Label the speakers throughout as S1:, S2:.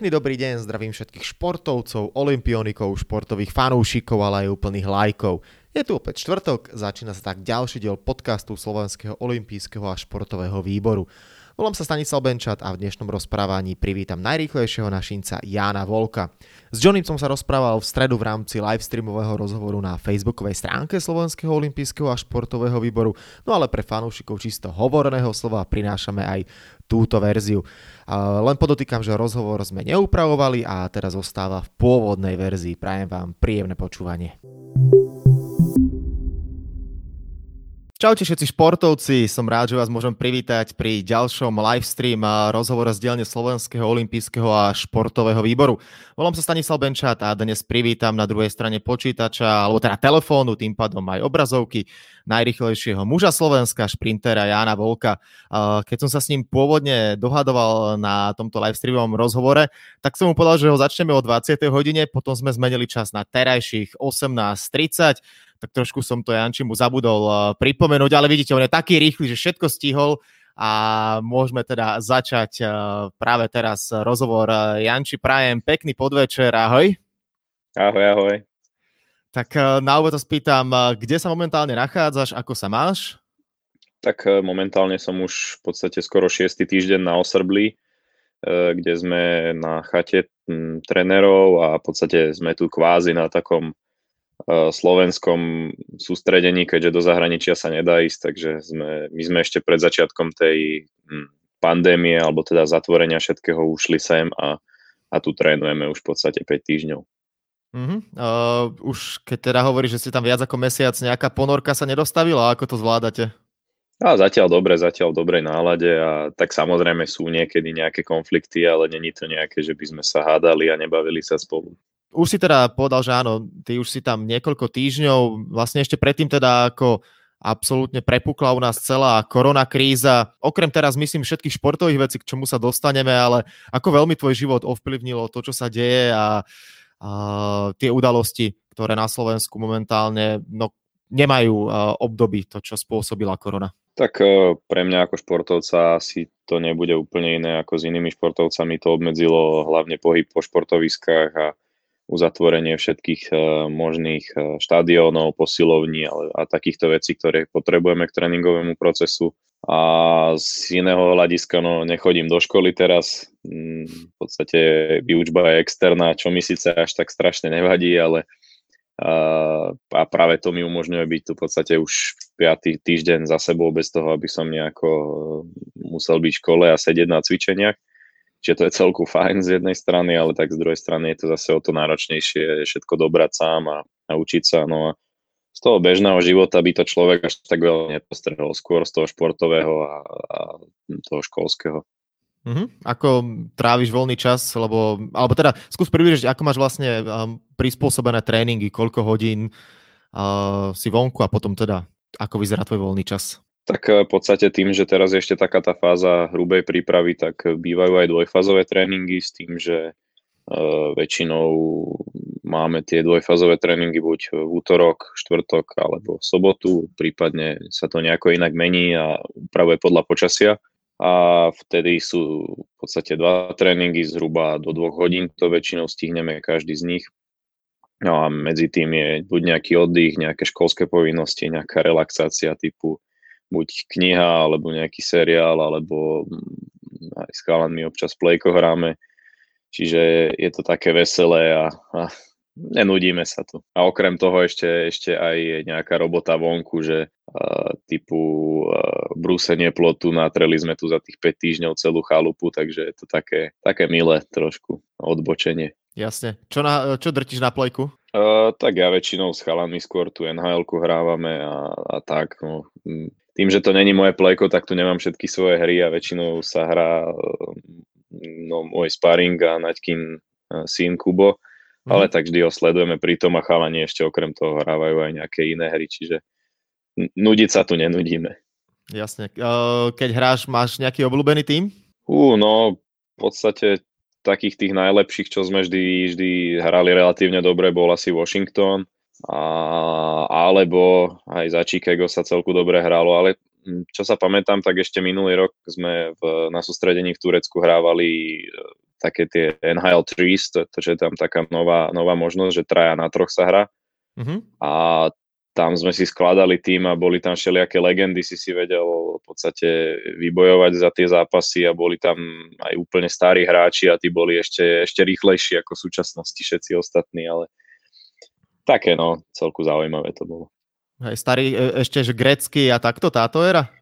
S1: Pekný dobrý deň, zdravím všetkých športovcov, olimpionikov, športových fanúšikov, ale aj úplných lajkov. Je tu opäť štvrtok, začína sa tak ďalší diel podcastu Slovenského olympijského a športového výboru. Volám sa Stanislav Benčat a v dnešnom rozprávaní privítam najrýchlejšieho našinca Jána Volka. S Johnym som sa rozprával v stredu v rámci livestreamového rozhovoru na facebookovej stránke Slovenského olympijského a športového výboru, no ale pre fanúšikov čisto hovorného slova prinášame aj túto verziu. Len podotýkam, že rozhovor sme neupravovali a teraz zostáva v pôvodnej verzii. Prajem vám príjemné počúvanie. Čaute všetci športovci, som rád, že vás môžem privítať pri ďalšom livestream a rozhovor z dielne Slovenského olympijského a športového výboru. Volám sa Stanislav Benčat a dnes privítam na druhej strane počítača, alebo teda telefónu, tým pádom aj obrazovky najrychlejšieho muža Slovenska, šprintera Jána Volka. Keď som sa s ním pôvodne dohadoval na tomto livestreamovom rozhovore, tak som mu povedal, že ho začneme o 20. hodine, potom sme zmenili čas na terajších 18.30 tak trošku som to Jančimu zabudol uh, pripomenúť, ale vidíte, on je taký rýchly, že všetko stihol a môžeme teda začať uh, práve teraz rozhovor. Uh, Janči, prajem pekný podvečer, ahoj.
S2: Ahoj, ahoj.
S1: Tak na úvod to spýtam, kde sa momentálne nachádzaš, ako sa máš?
S2: Tak momentálne som už v podstate skoro 6. týždeň na Osrbli, kde sme na chate trénerov a v podstate sme tu kvázi na takom slovenskom sústredení, keďže do zahraničia sa nedá ísť, takže sme, my sme ešte pred začiatkom tej hm, pandémie alebo teda zatvorenia všetkého ušli sem a, a tu trénujeme už v podstate 5 týždňov.
S1: Uh-huh. Uh, už keď teda hovoríš, že ste tam viac ako mesiac, nejaká ponorka sa nedostavila, ako to zvládate?
S2: A zatiaľ dobre, zatiaľ v dobrej nálade a tak samozrejme sú niekedy nejaké konflikty, ale není to nejaké, že by sme sa hádali a nebavili sa spolu.
S1: Už si teda povedal, že áno, ty už si tam niekoľko týždňov, vlastne ešte predtým teda ako absolútne prepukla u nás celá korona kríza. Okrem teraz myslím všetkých športových vecí, k čomu sa dostaneme, ale ako veľmi tvoj život ovplyvnilo to, čo sa deje a, a tie udalosti, ktoré na Slovensku momentálne no, nemajú obdoby to, čo spôsobila korona.
S2: Tak e, pre mňa ako športovca asi to nebude úplne iné ako s inými športovcami. To obmedzilo hlavne pohyb po športoviskách a uzatvorenie všetkých uh, možných uh, štadiónov, posilovní a takýchto vecí, ktoré potrebujeme k tréningovému procesu. A z iného hľadiska, no nechodím do školy teraz, mm, v podstate výučba je externá, čo mi síce až tak strašne nevadí, ale a, a práve to mi umožňuje byť tu v podstate už piatý týždeň za sebou bez toho, aby som nejako musel byť v škole a sedieť na cvičeniach. Čiže to je celku fajn z jednej strany, ale tak z druhej strany je to zase o to náročnejšie všetko dobrať sám a, a učiť sa. No a z toho bežného života by to človek až tak veľmi nepostrehol, skôr z toho športového a, a toho školského.
S1: Mm-hmm. Ako tráviš voľný čas, lebo, alebo teda skús približiť, ako máš vlastne um, prispôsobené tréningy, koľko hodín uh, si vonku a potom teda, ako vyzerá tvoj voľný čas?
S2: Tak eh, v podstate tým, že teraz je ešte taká tá fáza hrubej prípravy, tak bývajú aj dvojfázové tréningy s tým, že uh, väčšinou máme tie dvojfázové tréningy buď v útorok, štvrtok alebo v sobotu, prípadne sa to nejako inak mení a upravuje podľa počasia. A vtedy sú v podstate dva tréningy zhruba do dvoch hodín, to väčšinou stihneme každý z nich. No a medzi tým je buď nejaký oddych, nejaké školské povinnosti, nejaká relaxácia typu buď kniha, alebo nejaký seriál, alebo mm, aj s chalanmi občas plejko hráme. Čiže je to také veselé a, a nenudíme sa tu. A okrem toho ešte, ešte aj nejaká robota vonku, že a, typu a, brúsenie plotu, natreli sme tu za tých 5 týždňov celú chalupu, takže je to také, také milé trošku odbočenie.
S1: Jasne. Čo, na, čo drtíš na plejku?
S2: Uh, tak ja väčšinou s chalami skôr tú nhl hrávame a, a tak. No tým, že to není moje plejko, tak tu nemám všetky svoje hry a väčšinou sa hrá no, môj sparring a Naďkin syn Kubo, mm. ale tak vždy ho sledujeme pri tom a chalani ešte okrem toho hrávajú aj nejaké iné hry, čiže nudiť sa tu nenudíme.
S1: Jasne. Keď hráš, máš nejaký obľúbený tým?
S2: Ú, no v podstate takých tých najlepších, čo sme vždy, vždy hrali relatívne dobre, bol asi Washington a, alebo aj za Chicago sa celku dobre hralo, ale čo sa pamätám, tak ešte minulý rok sme v, na sústredení v Turecku hrávali e, také tie NHL Trees, to, to, že je tam taká nová, nová možnosť, že traja na troch sa hrá. Mm-hmm. A tam sme si skladali tým a boli tam všelijaké legendy, si si vedel v podstate vybojovať za tie zápasy a boli tam aj úplne starí hráči a tí boli ešte, ešte rýchlejší ako v súčasnosti všetci ostatní, ale také no, celku zaujímavé to bolo.
S1: Hej, starý e, ešte, že grecký a takto táto era?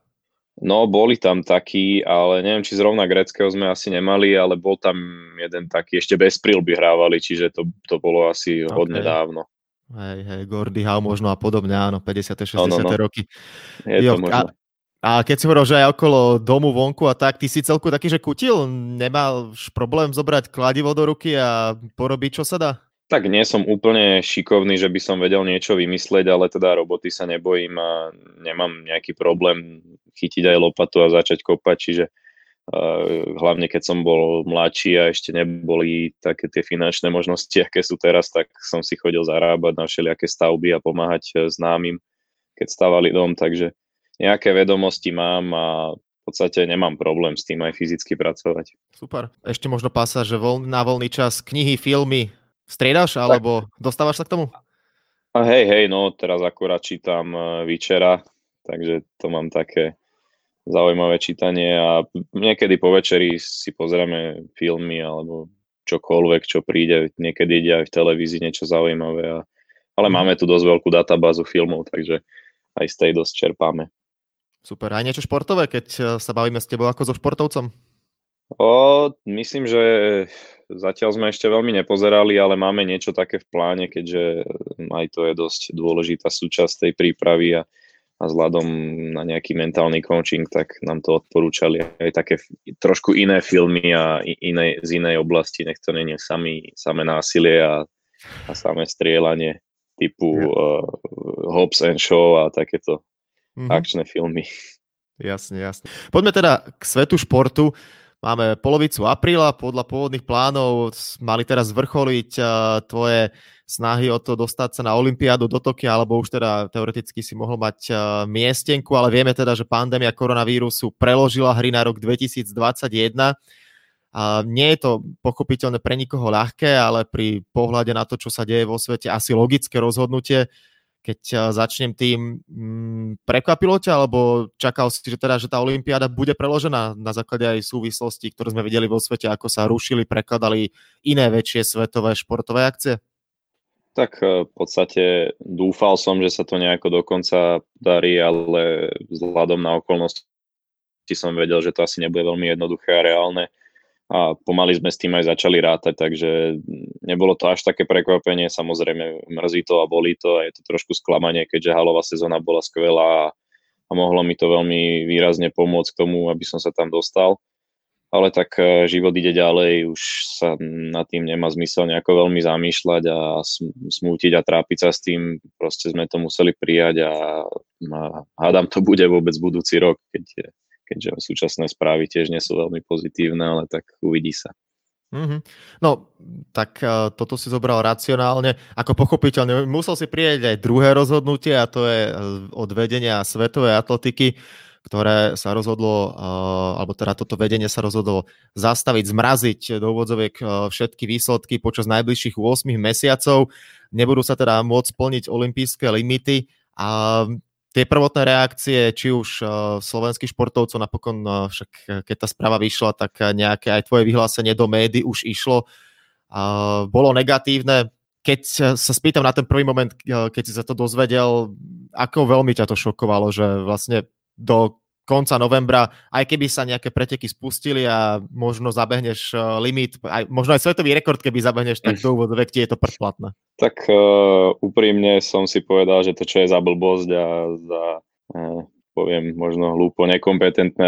S2: No, boli tam takí, ale neviem, či zrovna greckého sme asi nemali, ale bol tam jeden taký, ešte bez prílby hrávali, čiže to, to bolo asi okay. hodne dávno.
S1: Hej, hej, Gordy Howe možno a podobne, áno, 50. 60. No, no, no. roky.
S2: Je jo, to možno.
S1: A, a keď si hovoril, že aj okolo domu, vonku a tak, ty si celku taký, že kutil? Nemal problém zobrať kladivo do ruky a porobiť, čo sa dá?
S2: Tak nie som úplne šikovný, že by som vedel niečo vymyslieť, ale teda roboty sa nebojím a nemám nejaký problém chytiť aj lopatu a začať kopať, čiže hlavne keď som bol mladší a ešte neboli také tie finančné možnosti, aké sú teraz, tak som si chodil zarábať na všelijaké stavby a pomáhať e, známym, keď stavali dom, takže nejaké vedomosti mám a v podstate nemám problém s tým aj fyzicky pracovať.
S1: Super. Ešte možno pása, že voľ, na voľný čas knihy, filmy striedaš, alebo tak. dostávaš sa k tomu?
S2: A hej, hej, no teraz akurát čítam e, Vyčera, takže to mám také zaujímavé čítanie a niekedy po večeri si pozrieme filmy alebo čokoľvek, čo príde. Niekedy ide aj v televízii niečo zaujímavé. A, ale mhm. máme tu dosť veľkú databázu filmov, takže aj z tej dosť čerpáme.
S1: Super. Aj niečo športové, keď eh, sa bavíme s tebou ako so športovcom?
S2: O, myslím, že zatiaľ sme ešte veľmi nepozerali, ale máme niečo také v pláne, keďže aj to je dosť dôležitá súčasť tej prípravy a a vzhľadom na nejaký mentálny coaching, tak nám to odporúčali aj také trošku iné filmy a iné, z inej oblasti, nech to je sami, samé násilie a, a samé strieľanie typu uh, Hobbs and Show a takéto mm-hmm. akčné filmy.
S1: Jasne, jasne. Poďme teda k svetu športu. Máme polovicu apríla, podľa pôvodných plánov mali teraz vrcholiť tvoje snahy o to dostať sa na Olympiádu do Tokia, alebo už teda teoreticky si mohol mať miestenku, ale vieme teda, že pandémia koronavírusu preložila hry na rok 2021. A nie je to pochopiteľne pre nikoho ľahké, ale pri pohľade na to, čo sa deje vo svete, asi logické rozhodnutie. Keď uh, začnem tým, mm, prekvapilo ťa, alebo čakal si, že teda, že tá Olympiáda bude preložená na základe aj súvislostí, ktoré sme videli vo svete, ako sa rušili, prekladali iné väčšie svetové športové akcie?
S2: Tak e, v podstate dúfal som, že sa to nejako dokonca darí, ale vzhľadom na okolnosti som vedel, že to asi nebude veľmi jednoduché a reálne. A pomaly sme s tým aj začali rátať, takže nebolo to až také prekvapenie. Samozrejme, mrzí to a bolí to a je to trošku sklamanie, keďže halová sezóna bola skvelá a, a mohlo mi to veľmi výrazne pomôcť k tomu, aby som sa tam dostal ale tak e, život ide ďalej, už sa nad tým nemá zmysel nejako veľmi zamýšľať a smútiť a trápiť sa s tým, proste sme to museli prijať a, a hádam to bude vôbec budúci rok, keď, keďže súčasné správy tiež nie sú veľmi pozitívne, ale tak uvidí sa.
S1: Mm-hmm. No, tak uh, toto si zobral racionálne. Ako pochopiteľne, musel si prijať aj druhé rozhodnutie a to je uh, od vedenia svetovej atletiky ktoré sa rozhodlo, alebo teda toto vedenie sa rozhodlo zastaviť, zmraziť do úvodzoviek všetky výsledky počas najbližších 8 mesiacov. Nebudú sa teda môcť splniť olympijské limity a tie prvotné reakcie, či už slovenských športovcov, napokon však keď tá správa vyšla, tak nejaké aj tvoje vyhlásenie do médií už išlo, bolo negatívne. Keď sa spýtam na ten prvý moment, keď si sa to dozvedel, ako veľmi ťa to šokovalo, že vlastne do konca novembra, aj keby sa nejaké preteky spustili a možno zabehneš e, limit, aj, možno aj svetový rekord, keby zabehneš, tak do úvodovek ti je to predplatné.
S2: Tak uh, úprimne som si povedal, že to čo je za blbosť a za, uh, poviem, možno hlúpo, nekompetentné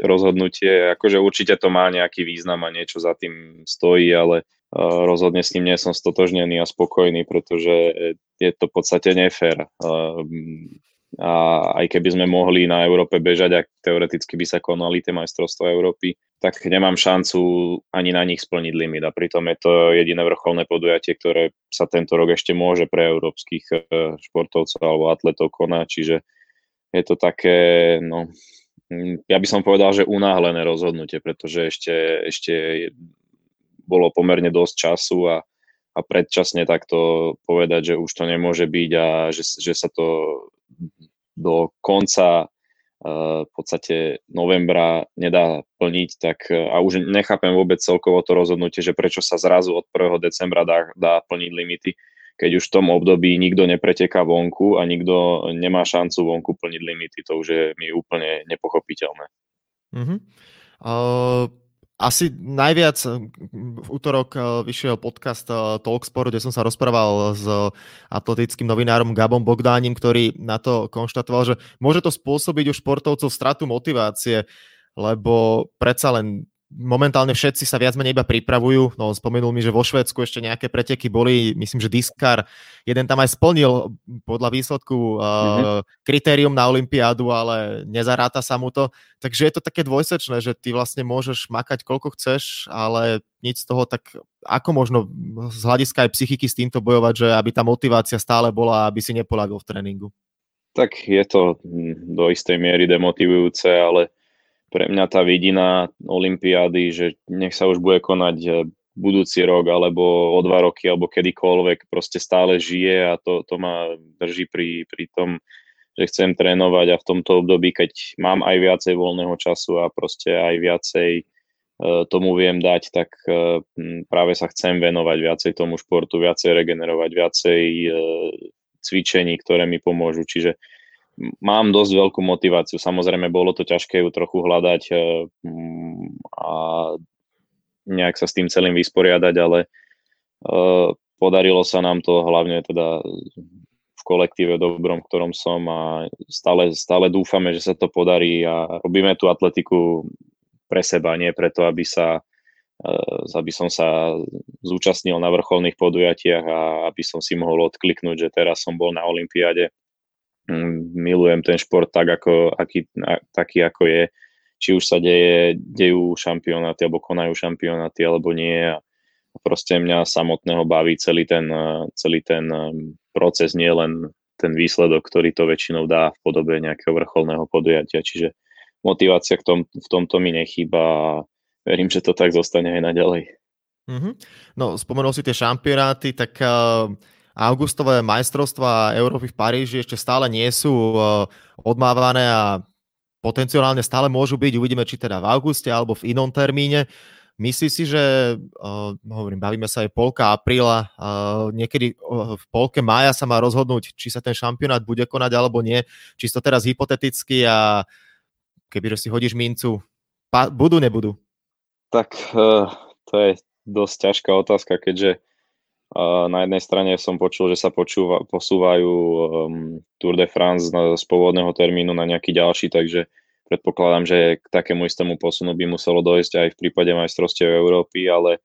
S2: rozhodnutie, akože určite to má nejaký význam a niečo za tým stojí, ale uh, rozhodne s ním nie som stotožnený a spokojný, pretože je to v podstate nefér. Uh, a aj keby sme mohli na Európe bežať, ak teoreticky by sa konali tie majstrovstvá Európy, tak nemám šancu ani na nich splniť limit. A pritom je to jediné vrcholné podujatie, ktoré sa tento rok ešte môže pre európskych e, športovcov alebo atletov konať, čiže je to také, no, ja by som povedal, že unáhlené rozhodnutie, pretože ešte, ešte bolo pomerne dosť času a, a predčasne takto povedať, že už to nemôže byť a že, že sa to do konca v podstate novembra nedá plniť, tak a už nechápem vôbec celkovo to rozhodnutie, že prečo sa zrazu od 1. decembra dá, dá plniť limity, keď už v tom období nikto nepreteká vonku a nikto nemá šancu vonku plniť limity. To už je mi úplne nepochopiteľné.
S1: Mm-hmm. Uh, asi najviac v útorok eh, vyšiel podcast eh, Talksport, kde som sa rozprával s atletickým novinárom Gabom Bogdánim, ktorý na to konštatoval, že môže to spôsobiť u športovcov stratu motivácie, lebo predsa len momentálne všetci sa viac menej iba pripravujú. No, spomenul mi, že vo Švédsku ešte nejaké preteky boli, myslím, že Diskar, jeden tam aj splnil podľa výsledku mm-hmm. kritérium na Olympiádu, ale nezaráta sa mu to. Takže je to také dvojsečné, že ty vlastne môžeš makať koľko chceš, ale nič z toho, tak ako možno z hľadiska aj psychiky s týmto bojovať, že aby tá motivácia stále bola, aby si nepolavil v tréningu?
S2: Tak je to do istej miery demotivujúce, ale pre mňa tá vidina Olympiády, že nech sa už bude konať eh, budúci rok alebo o dva roky alebo kedykoľvek proste stále žije a to, to ma drží pri, pri tom, že chcem trénovať a v tomto období, keď mám aj viacej voľného času a proste aj viacej uh, tomu viem dať, tak uh, práve sa chcem venovať viacej tomu športu, viacej regenerovať, viacej cvičení, ktoré mi pomôžu. Čiže mám dosť veľkú motiváciu. Samozrejme, bolo to ťažké ju trochu hľadať e, a nejak sa s tým celým vysporiadať, ale e, podarilo sa nám to hlavne teda v kolektíve dobrom, ktorom som a stále, stále dúfame, že sa to podarí a robíme tú atletiku pre seba, nie preto, aby sa e, aby som sa zúčastnil na vrcholných podujatiach a aby som si mohol odkliknúť, že teraz som bol na Olympiáde Mm, milujem ten šport tak, ako, aký, taký, ako je. Či už sa deje, dejú šampionáty, alebo konajú šampionáty, alebo nie. A proste mňa samotného baví celý ten, celý ten um, proces, nie len ten výsledok, ktorý to väčšinou dá v podobe nejakého vrcholného podujatia. Čiže motivácia k tom, v tomto mi nechýba a verím, že to tak zostane aj naďalej.
S1: Mm-hmm. No, spomenul si tie šampionáty, tak uh augustové majstrovstvá Európy v Paríži ešte stále nie sú eh, odmávané a potenciálne stále môžu byť. Uvidíme, či teda v auguste alebo v inom termíne. Myslíš si, že, uh, hovorím, bavíme sa aj polka apríla, uh, niekedy uh, v polke mája sa má rozhodnúť, či sa ten šampionát bude konať alebo nie. Čisto teraz hypoteticky a keby si hodíš mincu, pa, budú, nebudú?
S2: Tak uh, to je dosť ťažká otázka, keďže na jednej strane som počul, že sa počúva, posúvajú um, Tour de France z pôvodného termínu na nejaký ďalší, takže predpokladám, že k takému istému posunu by muselo dojsť aj v prípade majstrovstiev Európy, ale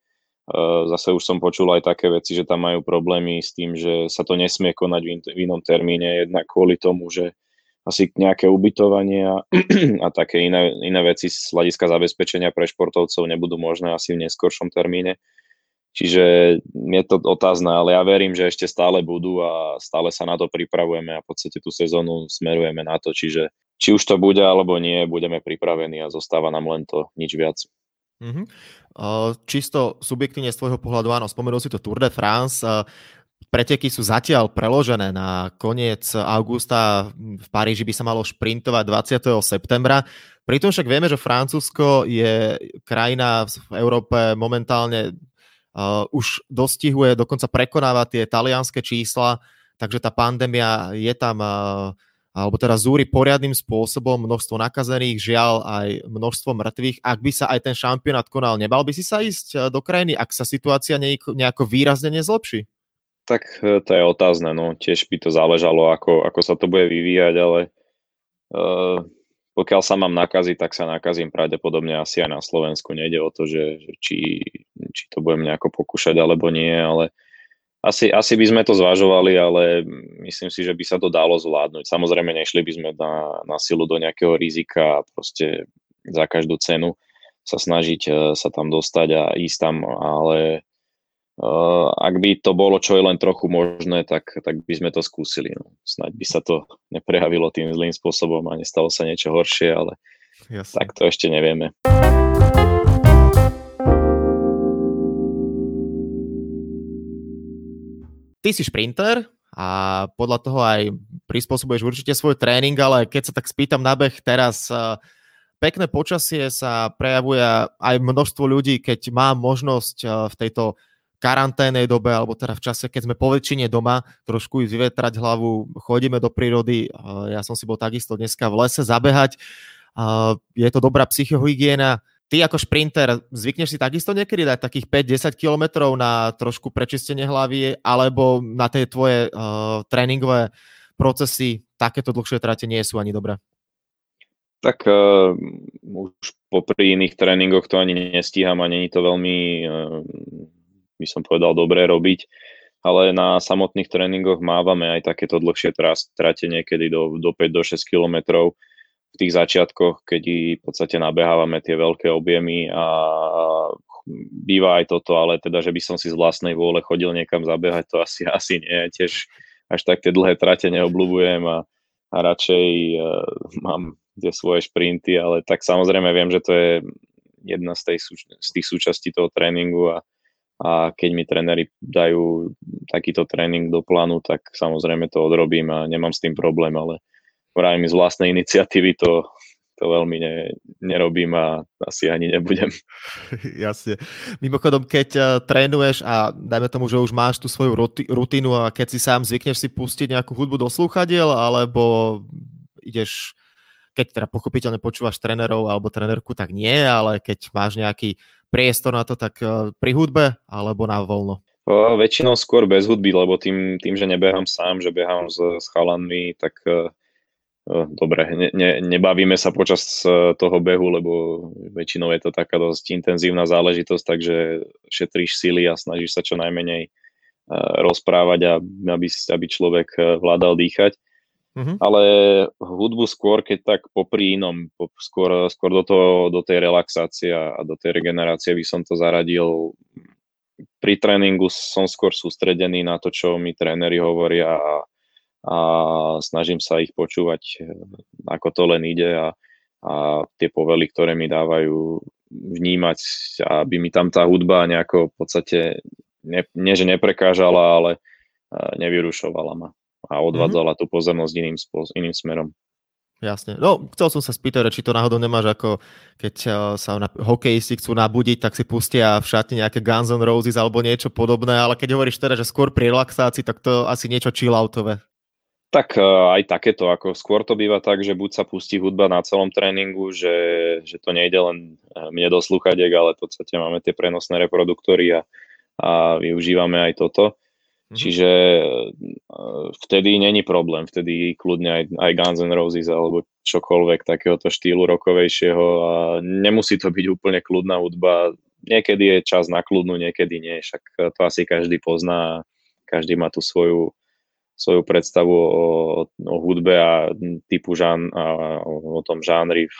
S2: uh, zase už som počul aj také veci, že tam majú problémy s tým, že sa to nesmie konať v, in, v inom termíne, jednak kvôli tomu, že asi nejaké ubytovanie a, a také iné, iné veci z hľadiska zabezpečenia pre športovcov nebudú možné asi v neskoršom termíne. Čiže je to otázne, ale ja verím, že ešte stále budú a stále sa na to pripravujeme a v podstate tú sezónu smerujeme na to, čiže či už to bude alebo nie, budeme pripravení a zostáva nám len to, nič viac.
S1: Mm-hmm. Čisto subjektívne z tvojho pohľadu, áno, spomenul si to Tour de France, preteky sú zatiaľ preložené na koniec augusta. V Paríži by sa malo šprintovať 20. septembra. Pritom však vieme, že Francúzsko je krajina v Európe momentálne uh, už dostihuje, dokonca prekonáva tie talianské čísla, takže tá pandémia je tam, uh, alebo teda zúri poriadnym spôsobom, množstvo nakazených, žiaľ aj množstvo mŕtvych. Ak by sa aj ten šampionát konal, nebal by si sa ísť uh, do krajiny, ak sa situácia nejako, výrazne nezlepší?
S2: Tak to je otázne, no tiež by to záležalo, ako, ako sa to bude vyvíjať, ale uh, pokiaľ sa mám nakaziť, tak sa nakazím pravdepodobne asi aj na Slovensku. Nejde o to, že, či, či to budem nejako pokúšať alebo nie, ale asi, asi by sme to zvažovali, ale myslím si, že by sa to dalo zvládnuť. Samozrejme, nešli by sme na, na silu do nejakého rizika a proste za každú cenu sa snažiť eh, sa tam dostať a ísť tam, ale Eh, ak by to bolo čo je len trochu možné, tak, tak by sme to skúsili. No. Snaď by sa to neprejavilo tým zlým spôsobom a nestalo sa niečo horšie, ale Jasne. tak to ešte nevieme.
S1: Ty si šprinter a podľa toho aj prispôsobuješ určite svoj tréning, ale keď sa tak spýtam na beh teraz, eh, pekné počasie sa prejavuje aj množstvo ľudí, keď má možnosť eh, v tejto karanténnej dobe, alebo teda v čase, keď sme po väčšine doma, trošku ísť vyvetrať hlavu, chodíme do prírody, ja som si bol takisto dneska v lese zabehať, je to dobrá psychohygiena, ty ako šprinter zvykneš si takisto niekedy dať takých 5-10 kilometrov na trošku prečistenie hlavy, alebo na tie tvoje uh, tréningové procesy takéto dlhšie trate nie sú ani dobré?
S2: Tak uh, už popri iných tréningoch to ani nestíham a není to veľmi uh, by som povedal, dobré robiť. Ale na samotných tréningoch mávame aj takéto dlhšie trate niekedy do, do 5 do 6 kilometrov v tých začiatkoch, keď v podstate nabehávame tie veľké objemy a býva aj toto, ale teda, že by som si z vlastnej vôle chodil niekam zabehať, to asi, asi nie. Tiež až tak tie dlhé trate neobľúbujem a, a radšej uh, mám tie svoje šprinty, ale tak samozrejme viem, že to je jedna z, tej, z tých súčastí toho tréningu a a keď mi tréneri dajú takýto tréning do plánu, tak samozrejme to odrobím a nemám s tým problém, ale vravím z vlastnej iniciatívy to, to veľmi ne, nerobím a asi ani nebudem.
S1: Jasne. Mimochodom, keď uh, trénuješ a dajme tomu, že už máš tú svoju rutinu a keď si sám zvykneš si pustiť nejakú hudbu do slúchadiel, alebo ideš keď teda pochopiteľne počúvaš trénerov alebo trénerku, tak nie, ale keď máš nejaký priestor na to, tak eh, pri hudbe alebo na voľno?
S2: O, väčšinou skôr bez hudby, lebo tým, tým že nebehám sám, že behám s, s chalanmi, tak uh, dobre, ne, ne, nebavíme sa počas toho behu, lebo väčšinou je to taká dosť intenzívna záležitosť, takže šetríš síly a snažíš sa čo najmenej rozprávať, a, aby, aby človek vládal dýchať. Mm-hmm. Ale hudbu skôr, keď tak popri inom, skôr, skôr do, toho, do tej relaxácie a do tej regenerácie by som to zaradil. Pri tréningu som skôr sústredený na to, čo mi tréneri hovoria a, a snažím sa ich počúvať, ako to len ide a, a tie povely, ktoré mi dávajú vnímať, aby mi tam tá hudba nejako v podstate, ne, nie že neprekážala, ale nevyrušovala ma a odvádzala mm-hmm. tú pozornosť iným, iným smerom.
S1: Jasne. No, chcel som sa spýtať, či to náhodou nemáš ako keď eh, sa na hokejisti chcú nabudiť, tak si pustia v šatni nejaké Guns N' Roses alebo niečo podobné, ale keď hovoríš teda, že skôr pri relaxácii, tak to asi niečo chilloutové.
S2: Tak eh, aj takéto, ako skôr to býva tak, že buď sa pustí hudba na celom tréningu, že, že to nejde len eh, mne do sluchadiek, ale v podstate máme tie prenosné reproduktory a, a využívame aj toto. Mm-hmm. Čiže uh, vtedy není problém, vtedy kľudne aj, aj Guns N' Roses alebo čokoľvek takéhoto štýlu rokovejšieho a nemusí to byť úplne kľudná hudba. Niekedy je čas na kľudnú, niekedy nie, však to asi každý pozná, každý má tú svoju, svoju predstavu o, o hudbe a typu žán, a o tom žánri v,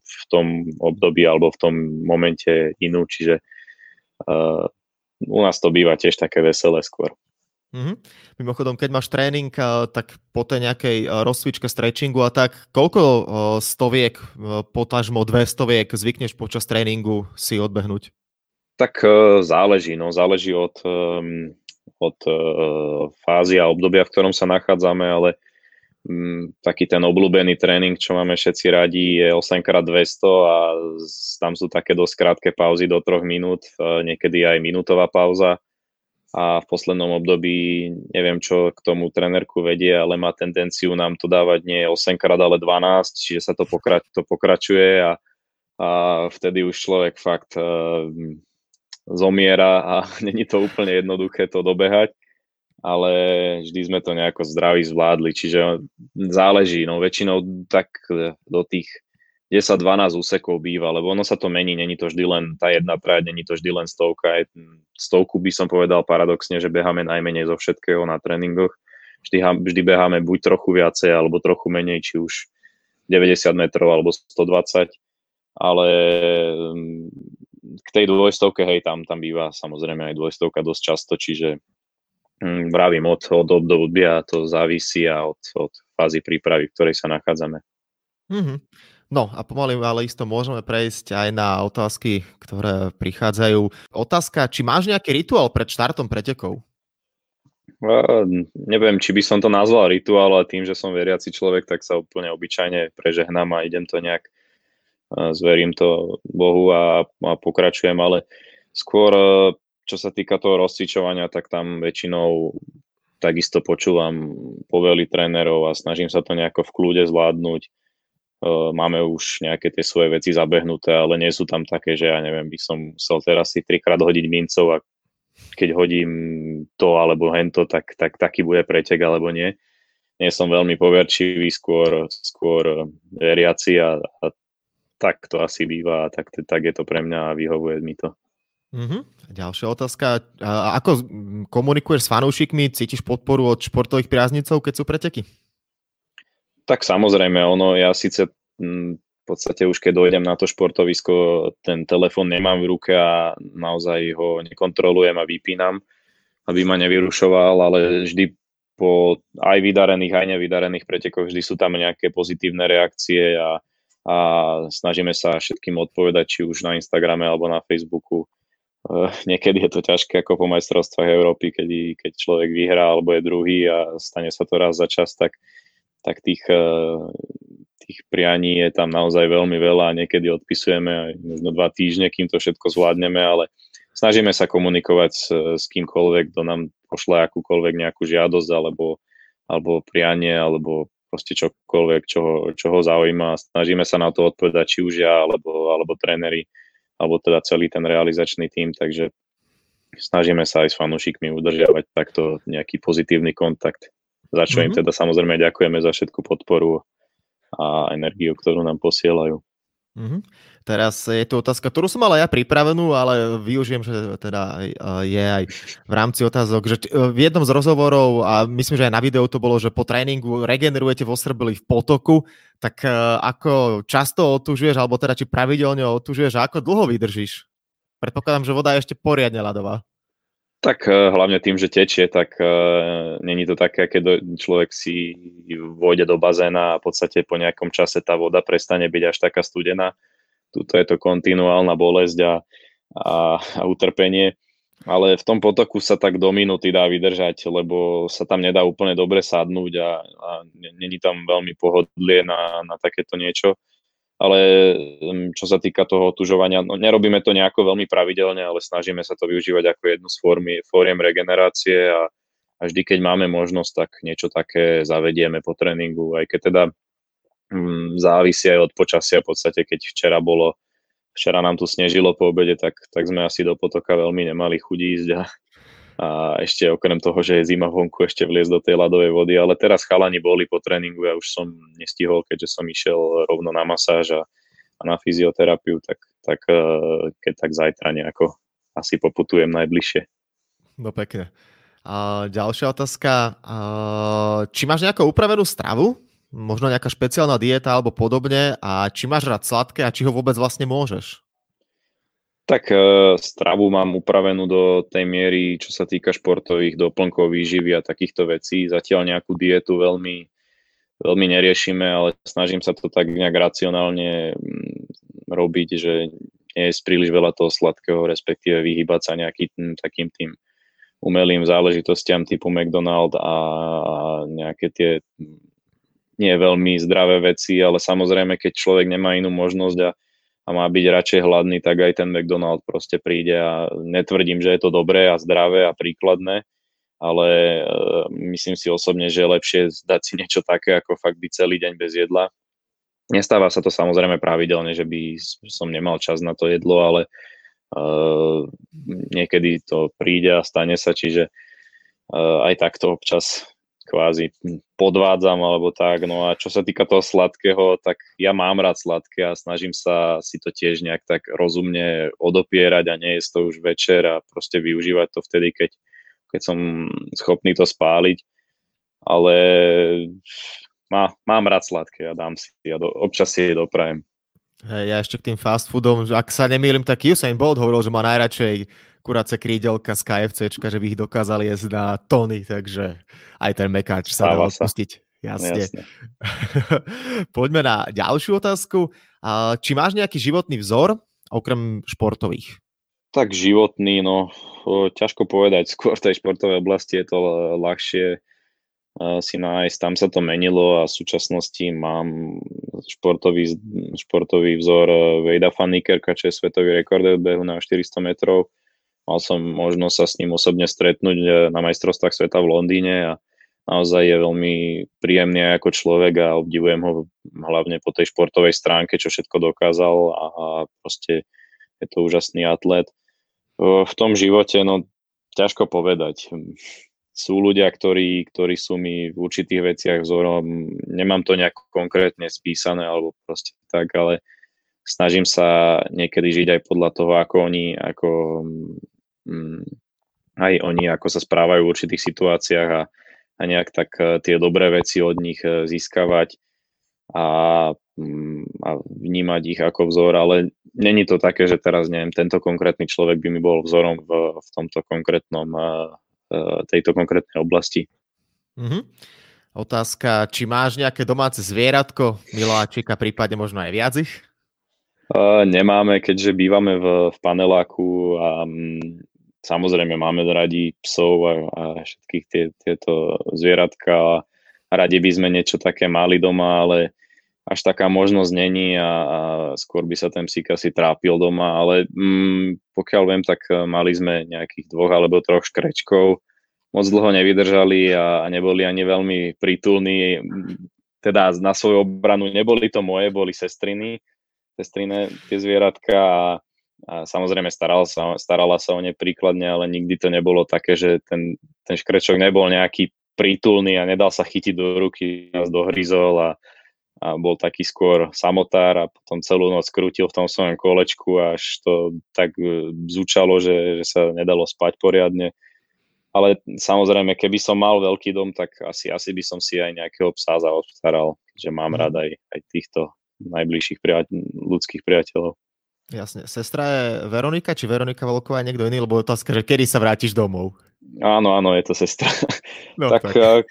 S2: v tom období alebo v tom momente inú, čiže uh, u nás to býva tiež také veselé skôr.
S1: Mm-hmm. Mimochodom, keď máš tréning, tak po tej nejakej rozcvičke, stretchingu a tak, koľko stoviek, potažmo dve stoviek zvykneš počas tréningu si odbehnúť?
S2: Tak záleží, no záleží od, od fázy a obdobia, v ktorom sa nachádzame, ale taký ten obľúbený tréning, čo máme všetci radi, je 8x200 a tam sú také dosť krátke pauzy do 3 minút, niekedy aj minútová pauza a v poslednom období neviem, čo k tomu trenerku vedie, ale má tendenciu nám to dávať nie 8 krát, ale 12, čiže sa to, pokra- to pokračuje a, a vtedy už človek fakt uh, zomiera a není to úplne jednoduché to dobehať, ale vždy sme to nejako zdraví zvládli, čiže záleží, no väčšinou tak do tých 10-12 úsekov býva, lebo ono sa to mení, není to vždy len tá jedna práť, není to vždy len stovka. Aj stovku by som povedal paradoxne, že beháme najmenej zo všetkého na tréningoch. Vždy, vždy beháme buď trochu viacej, alebo trochu menej, či už 90 metrov alebo 120, ale mm, k tej dvojstovke, hej, tam, tam býva samozrejme aj dvojstovka dosť často, čiže hm, vravím, od, od obdobia to závisí a od, od fázy prípravy, v ktorej sa nachádzame.
S1: Mm-hmm. No a pomaly, ale isto môžeme prejsť aj na otázky, ktoré prichádzajú. Otázka, či máš nejaký rituál pred štartom pretekov?
S2: neviem, či by som to nazval rituál, ale tým, že som veriaci človek, tak sa úplne obyčajne prežehnám a idem to nejak, zverím to Bohu a, a pokračujem, ale skôr, čo sa týka toho rozcvičovania, tak tam väčšinou takisto počúvam povely trénerov a snažím sa to nejako v kľude zvládnuť. Máme už nejaké tie svoje veci zabehnuté, ale nie sú tam také, že ja neviem, by som musel teraz si trikrát hodiť mincov a keď hodím to alebo hento, tak, tak taký bude pretek alebo nie. Nie som veľmi poverčivý, skôr, skôr veriaci a, a tak to asi býva a tak, tak je to pre mňa a vyhovuje mi to.
S1: Mm-hmm. Ďalšia otázka. Ako komunikuješ s fanúšikmi? Cítiš podporu od športových priaznicov, keď sú preteky?
S2: Tak samozrejme, ono, ja síce podstate už keď dojdem na to športovisko, ten telefon nemám v ruke a naozaj ho nekontrolujem a vypínam, aby ma nevyrušoval, ale vždy po aj vydarených, aj nevydarených pretekoch vždy sú tam nejaké pozitívne reakcie a, a snažíme sa všetkým odpovedať, či už na Instagrame alebo na Facebooku. Uh, niekedy je to ťažké ako po majstrovstvách Európy, keď, keď človek vyhrá alebo je druhý a stane sa to raz za čas, tak, tak tých uh, tých prianí je tam naozaj veľmi veľa a niekedy odpisujeme aj možno dva týždne, kým to všetko zvládneme, ale snažíme sa komunikovať s, s kýmkoľvek, kto nám pošle akúkoľvek nejakú žiadosť alebo, alebo prianie, alebo proste čokoľvek, čo ho, čo ho zaujíma. Snažíme sa na to odpovedať, či už ja, alebo, alebo tréneri, alebo teda celý ten realizačný tím, takže snažíme sa aj s fanúšikmi udržiavať takto nejaký pozitívny kontakt. Za čo mm-hmm. im teda samozrejme ďakujeme za všetku podporu a energiu, ktorú nám posielajú.
S1: Mm-hmm. Teraz je tu otázka, ktorú som mal aj ja pripravenú, ale využijem, že teda je aj v rámci otázok, že v jednom z rozhovorov, a myslím, že aj na videu to bolo, že po tréningu regenerujete vo Srbili v potoku, tak e, ako často otužuješ, alebo teda či pravidelne otužuješ a ako dlho vydržíš? Predpokladám, že voda je ešte poriadne ľadová.
S2: Tak eh, hlavne tým, že tečie, tak uh, není to také, keď človek si vôjde do bazéna a v podstate po nejakom čase tá voda prestane byť až taká studená. Tuto je to kontinuálna bolesť a, a, a utrpenie. Ale v tom potoku sa tak do minúty dá vydržať, lebo sa tam nedá úplne dobre sadnúť a, a není tam veľmi pohodlie na, na takéto niečo ale mm, čo sa týka toho otužovania, no nerobíme to nejako veľmi pravidelne, ale snažíme sa to využívať ako jednu z formy, fóriem regenerácie a, a vždy, keď máme možnosť, tak niečo také zavedieme po tréningu, aj keď teda mm, závisí aj od počasia, v podstate keď včera bolo, včera nám tu snežilo po obede, tak, tak sme asi do potoka veľmi nemali chudí ísť a, a ešte okrem toho, že je zima vonku, ešte vliesť do tej ľadovej vody, ale teraz chalani boli po tréningu, ja už som nestihol, keďže som išiel rovno na masáž a, a na fyzioterapiu, tak, tak e, keď tak zajtra nejako asi poputujem najbližšie.
S1: No pekne. A ďalšia otázka. A či máš nejakú upravenú stravu? Možno nejaká špeciálna dieta alebo podobne? A či máš rád sladké a či ho vôbec vlastne môžeš?
S2: Tak e, stravu mám upravenú do tej miery, čo sa týka športových doplnkov výživy a takýchto vecí. Zatiaľ nejakú dietu veľmi, veľmi neriešime, ale snažím sa to tak nejak racionálne mm, robiť, že nie je príliš veľa toho sladkého, respektíve vyhybať sa nejakým takým tým umelým záležitostiam typu McDonald a nejaké tie mm, nie veľmi zdravé veci, ale samozrejme, keď človek nemá inú možnosť a a má byť radšej hladný, tak aj ten McDonald proste príde a netvrdím, že je to dobré a zdravé a príkladné, ale uh, myslím si osobne, že je lepšie dať si niečo také, ako fakt byť celý deň bez jedla. Nestáva sa to samozrejme pravidelne, že by som nemal čas na to jedlo, ale uh, niekedy to príde a stane sa, čiže uh, aj takto občas kvázi podvádzam alebo tak. No a čo sa týka toho sladkého, tak ja mám rád sladké a snažím sa si to tiež nejak tak rozumne odopierať a nie to už večer a proste využívať to vtedy, keď, keď som schopný to spáliť. Ale má, mám rád sladké a dám si a do, občas si je doprajem.
S1: Hey, ja ešte k tým fast foodom, ak sa nemýlim, tak Usain Bolt hovoril, že má najradšej kurace krídelka z KFC, že by ich dokázali jesť na tony, takže aj ten mekáč sa dá odpustiť. Jasne. Jasne. Poďme na ďalšiu otázku. Či máš nejaký životný vzor, okrem športových?
S2: Tak životný, no ťažko povedať. Skôr v tej športovej oblasti je to ľahšie si nájsť. Tam sa to menilo a v súčasnosti mám športový, športový vzor Vejda Fanikerka, čo je svetový rekord v behu na 400 metrov. Mal som možnosť sa s ním osobne stretnúť e, na majstrovstvách sveta v Londýne a naozaj je veľmi príjemný ako človek a obdivujem ho hlavne po tej športovej stránke, čo všetko dokázal a, a proste je to úžasný atlet. V tom živote, no ťažko povedať sú ľudia, ktorí, ktorí sú mi v určitých veciach vzorom. Nemám to nejako konkrétne spísané alebo proste tak, ale snažím sa niekedy žiť aj podľa toho, ako oni, ako, mm, aj oni, ako sa správajú v určitých situáciách a, a nejak tak e, tie dobré veci od nich e, získavať a, mm, a vnímať ich ako vzor, ale není to také, že teraz neviem, tento konkrétny človek by mi bol vzorom v, v tomto konkrétnom e, tejto konkrétnej oblasti.
S1: Mm-hmm. Otázka, či máš nejaké domáce zvieratko, miláčika, prípadne možno aj viac ich?
S2: Uh, nemáme, keďže bývame v, v paneláku a um, samozrejme máme radi psov a, a všetkých tie, tieto zvieratka radi by sme niečo také mali doma, ale až taká možnosť není a, a skôr by sa ten psík asi trápil doma, ale mm, pokiaľ viem, tak e, mali sme nejakých dvoch alebo troch škrečkov, moc dlho nevydržali a, a neboli ani veľmi prítulní, teda na svoju obranu neboli to moje, boli sestriny, sestrine tie zvieratka a, a samozrejme staral sa, starala sa o ne príkladne, ale nikdy to nebolo také, že ten, ten škrečok nebol nejaký prítulný a nedal sa chytiť do ruky, nás dohryzol a, a bol taký skôr samotár a potom celú noc krútil v tom svojom kolečku až to tak e, zúčalo, že, že sa nedalo spať poriadne. Ale samozrejme, keby som mal veľký dom, tak asi, asi by som si aj nejakého psa zaobstaral, že mám mhm. rád aj, aj týchto najbližších priateľ, ľudských priateľov.
S1: Jasne. Sestra je Veronika, či Veronika Volková je niekto iný, lebo otázka, že kedy sa vrátiš domov?
S2: Áno, áno, je to sestra. No, tak, tak.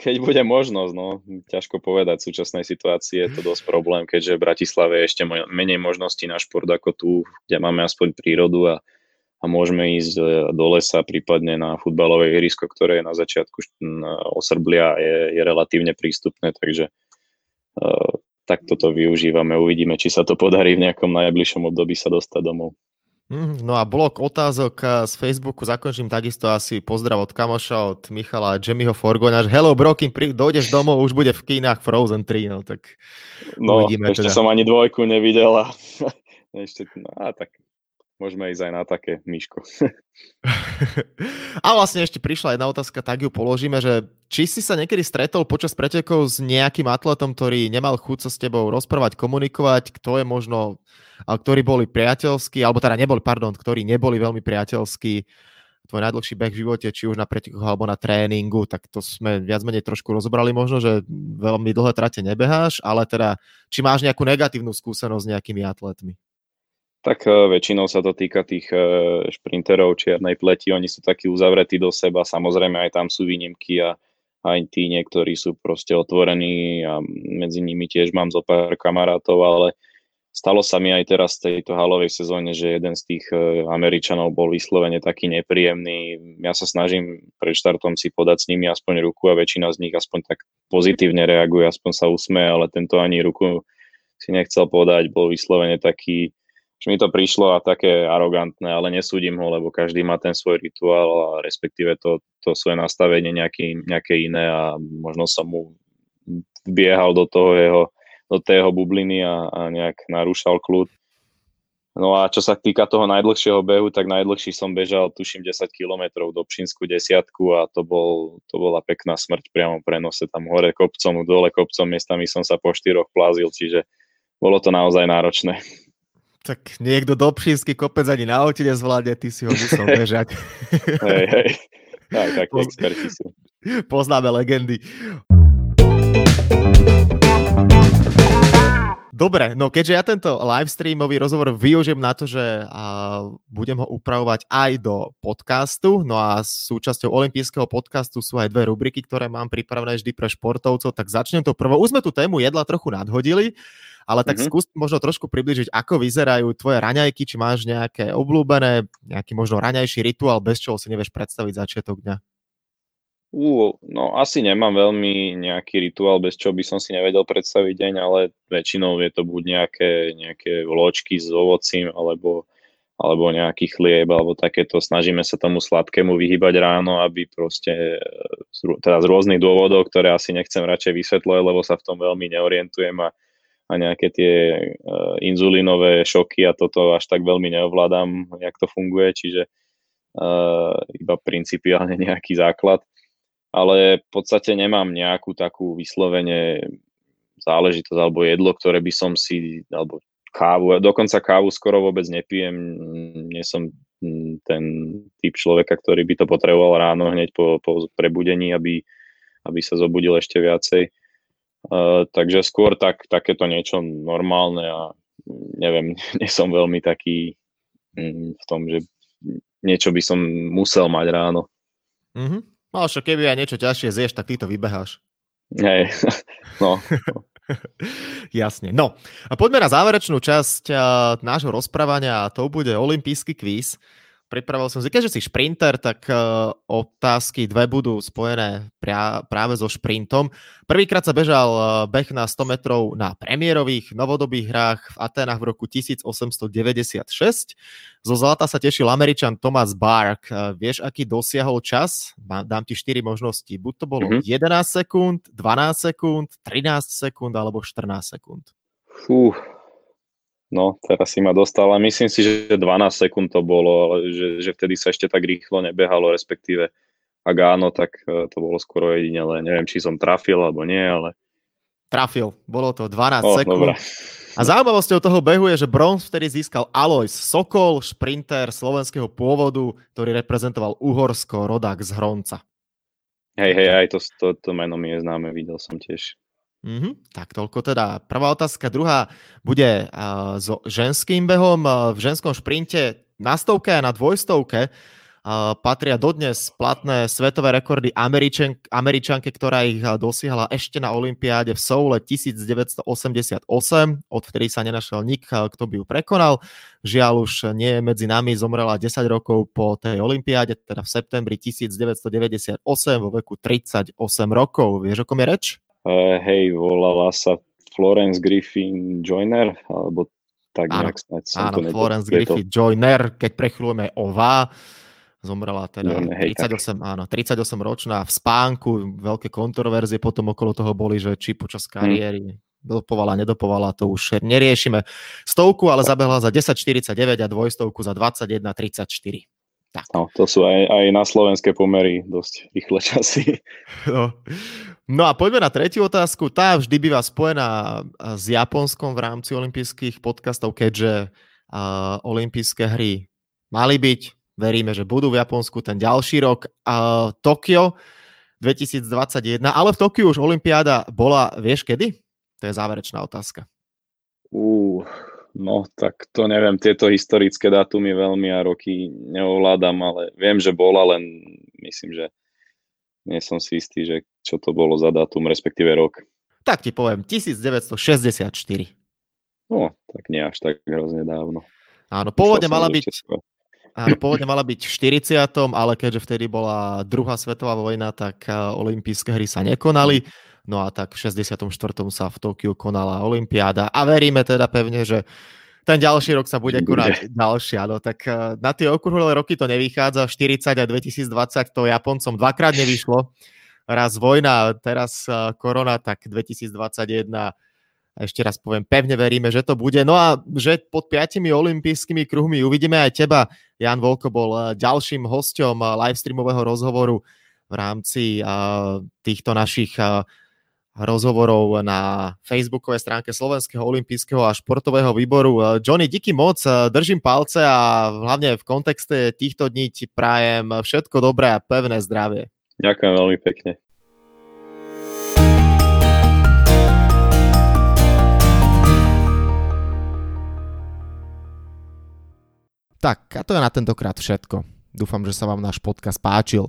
S2: E, keď bude možnosť, no, ťažko povedať, v súčasnej situácii je to dosť problém, keďže v Bratislave je ešte menej možností na šport ako tu, kde máme aspoň prírodu a, a môžeme ísť e, do lesa, prípadne na futbalové ihrisko, ktoré je na začiatku Osrblia je, je relatívne prístupné, takže uh, takto to využívame. Uvidíme, či sa to podarí v nejakom najbližšom období sa dostať domov.
S1: Mhm, no a blok otázok eh, z Facebooku zakončím takisto asi. Pozdrav od kamoša, od Michala Jamieho Forgona, že hello bro, kým dojdeš domov, už bude v kínach Frozen 3, no tak
S2: No, uvidíme, ešte teda. som ani dvojku nevidel a ešte, no, a tak môžeme ísť aj na také, Miško.
S1: a vlastne ešte prišla jedna otázka, tak ju položíme, že či si sa niekedy stretol počas pretekov s nejakým atletom, ktorý nemal chuť sa s tebou rozprávať, komunikovať, kto je možno ktorí boli priateľskí, alebo teda neboli, pardon, ktorí neboli veľmi priateľskí, tvoj najdlhší beh v živote, či už na pretekoch alebo na tréningu, tak to sme viac menej trošku rozobrali možno, že veľmi dlhé trate nebeháš, ale teda, či máš nejakú negatívnu skúsenosť s nejakými atletmi?
S2: Tak uh, väčšinou sa to týka tých uh, šprinterov čiernej pleti, oni sú takí uzavretí do seba, samozrejme aj tam sú výnimky a aj tí niektorí sú proste otvorení a medzi nimi tiež mám zo pár kamarátov, ale Stalo sa mi aj teraz v tejto halovej sezóne, že jeden z tých e, Američanov bol vyslovene taký nepríjemný. Ja sa snažím pred štartom si podať s nimi aspoň ruku a väčšina z nich aspoň tak pozitívne reaguje, aspoň sa usme, ale tento ani ruku si nechcel podať, bol vyslovene taký, že mi to prišlo a také arogantné, ale nesúdim ho, lebo každý má ten svoj rituál a respektíve to, to svoje nastavenie nejaké, nejaké iné a možno som mu vbiehal do toho jeho do tej bubliny a, a nejak narúšal kľud. No a čo sa týka toho najdlhšieho behu, tak najdlhší som bežal, tuším, 10 km do Pšinskú desiatku a to, bol, to bola pekná smrť priamo v prenose. Tam hore kopcom, dole kopcom, miestami som sa po štyroch plázil, čiže bolo to naozaj náročné.
S1: Tak niekto do Pšinský kopec ani na aute nezvládne, ty si ho musel bežať.
S2: hej, hej. Tak, tak, experti sú.
S1: Poznáme legendy. Dobre, no keďže ja tento livestreamový rozhovor využijem na to, že a, budem ho upravovať aj do podcastu, no a súčasťou olympijského podcastu sú aj dve rubriky, ktoré mám pripravené vždy pre športovcov, tak začnem to prvo. Už sme tú tému jedla trochu nadhodili, ale tak mm-hmm. skús možno trošku približiť, ako vyzerajú tvoje raňajky, či máš nejaké obľúbené, nejaký možno raňajší rituál, bez čoho si nevieš predstaviť začiatok dňa.
S2: Uh, no asi nemám veľmi nejaký rituál, bez čoho by som si nevedel predstaviť deň, ale väčšinou je to buď nejaké, nejaké vločky s ovocím, alebo, alebo nejaký chlieb, alebo takéto. Snažíme sa tomu sladkému vyhybať ráno, aby proste, teda z rôznych dôvodov, ktoré asi nechcem radšej vysvetľovať, lebo sa v tom veľmi neorientujem a, a nejaké tie uh, inzulínové šoky a toto až tak veľmi neovládam, jak to funguje, čiže uh, iba principiálne nejaký základ ale v podstate nemám nejakú takú vyslovene záležitosť alebo jedlo, ktoré by som si, alebo kávu, dokonca kávu skoro vôbec nepijem, nie som ten typ človeka, ktorý by to potreboval ráno hneď po, po prebudení, aby, aby sa zobudil ešte viacej. Uh, takže skôr tak, takéto niečo normálne a neviem, nie som veľmi taký mm, v tom, že niečo by som musel mať ráno.
S1: Mm-hmm. No však keby aj niečo ťažšie zješ, tak ty to vybeháš.
S2: Hej, no.
S1: Jasne. No, a poďme na záverečnú časť uh, nášho rozprávania a to bude olimpijský kvíz. Pripravil som si, keďže si šprinter, tak uh, otázky dve budú spojené pria, práve so šprintom. Prvýkrát sa bežal uh, beh na 100 metrov na premiérových novodobých hrách v Atenách v roku 1896. Zo zlata sa tešil Američan Thomas Bark. Uh, vieš, aký dosiahol čas? Dám ti 4 možnosti. Buď to bolo mm-hmm. 11 sekúnd, 12 sekúnd, 13 sekúnd alebo 14 sekúnd.
S2: Fú, No, teraz si ma dostala. Myslím si, že 12 sekúnd to bolo, ale že, že vtedy sa ešte tak rýchlo nebehalo, respektíve ak áno, tak e, to bolo skoro jedinele. Neviem, či som trafil alebo nie, ale...
S1: Trafil. Bolo to 12 o, sekúnd. Dobrá. A zaujímavosťou toho behu je, že bronz vtedy získal Alois Sokol, šprinter slovenského pôvodu, ktorý reprezentoval Uhorsko, rodák z Hronca.
S2: Hej, hej, aj to, to, to meno mi je známe, videl som tiež.
S1: Mm-hmm. Tak toľko teda. Prvá otázka. Druhá bude uh, so ženským behom. V ženskom šprinte na stovke a na dvojstovke uh, patria dodnes platné svetové rekordy Američan, Američanke, ktorá ich dosiahla ešte na Olympiáde v Soule 1988. Odvtedy sa nenašiel nik, kto by ju prekonal. Žiaľ už nie medzi nami, zomrela 10 rokov po tej Olympiáde, teda v septembri 1998 vo veku 38 rokov. Vieš, o kom je reč?
S2: Uh, hej, volala sa Florence Griffin Joyner, alebo tak nejak áno,
S1: snáď som áno, to Florence Griffin Joyner, keď prechľujeme OVA, zomrela teda 38, áno, 38 ročná v spánku, veľké kontroverzie potom okolo toho boli, že či počas hm. kariéry hmm. dopovala, nedopovala, to už neriešime. Stovku ale zabehla za 10,49 a dvojstovku za 21,34.
S2: Tak. No, to sú aj, aj na slovenské pomery dosť rýchle časy.
S1: No. no a poďme na tretiu otázku. Tá vždy býva spojená s Japonskom v rámci olympijských podcastov, keďže uh, olympijské hry mali byť. Veríme, že budú v Japonsku ten ďalší rok. Uh, Tokio 2021, ale v Tokiu už olympiáda bola, vieš kedy? To je záverečná otázka.
S2: Uh, No, tak to neviem, tieto historické dátumy veľmi a roky neovládam, ale viem, že bola, len myslím, že nie som si istý, že čo to bolo za dátum, respektíve rok.
S1: Tak ti poviem, 1964.
S2: No, tak nie až tak hrozne dávno.
S1: Áno, pôvodne mala byť... Áno, pôvodne mala byť v 40. ale keďže vtedy bola druhá svetová vojna, tak eh, olympijské hry sa nekonali. No a tak v 64. sa v Tokiu konala Olympiáda a veríme teda pevne, že ten ďalší rok sa bude konať ďalšia. No tak eh, na tie okrúhle roky to nevychádza, 40 a 2020 to Japoncom dvakrát nevyšlo. Raz vojna, teraz eh, korona, tak 2021 ešte raz poviem, pevne veríme, že to bude. No a že pod piatimi olympijskými kruhmi uvidíme aj teba. Jan Volko bol eh, ďalším hosťom livestreamového rozhovoru v rámci týchto našich rozhovorov na facebookovej stránke Slovenského olympijského a športového výboru. Eh, Johnny, díky moc, eh, držím palce a hlavne v kontexte týchto dní ti prajem všetko dobré a pevné zdravie.
S2: Ďakujem veľmi pekne.
S1: Tak, a to je na tentokrát všetko. Dúfam, že sa vám náš podcast páčil.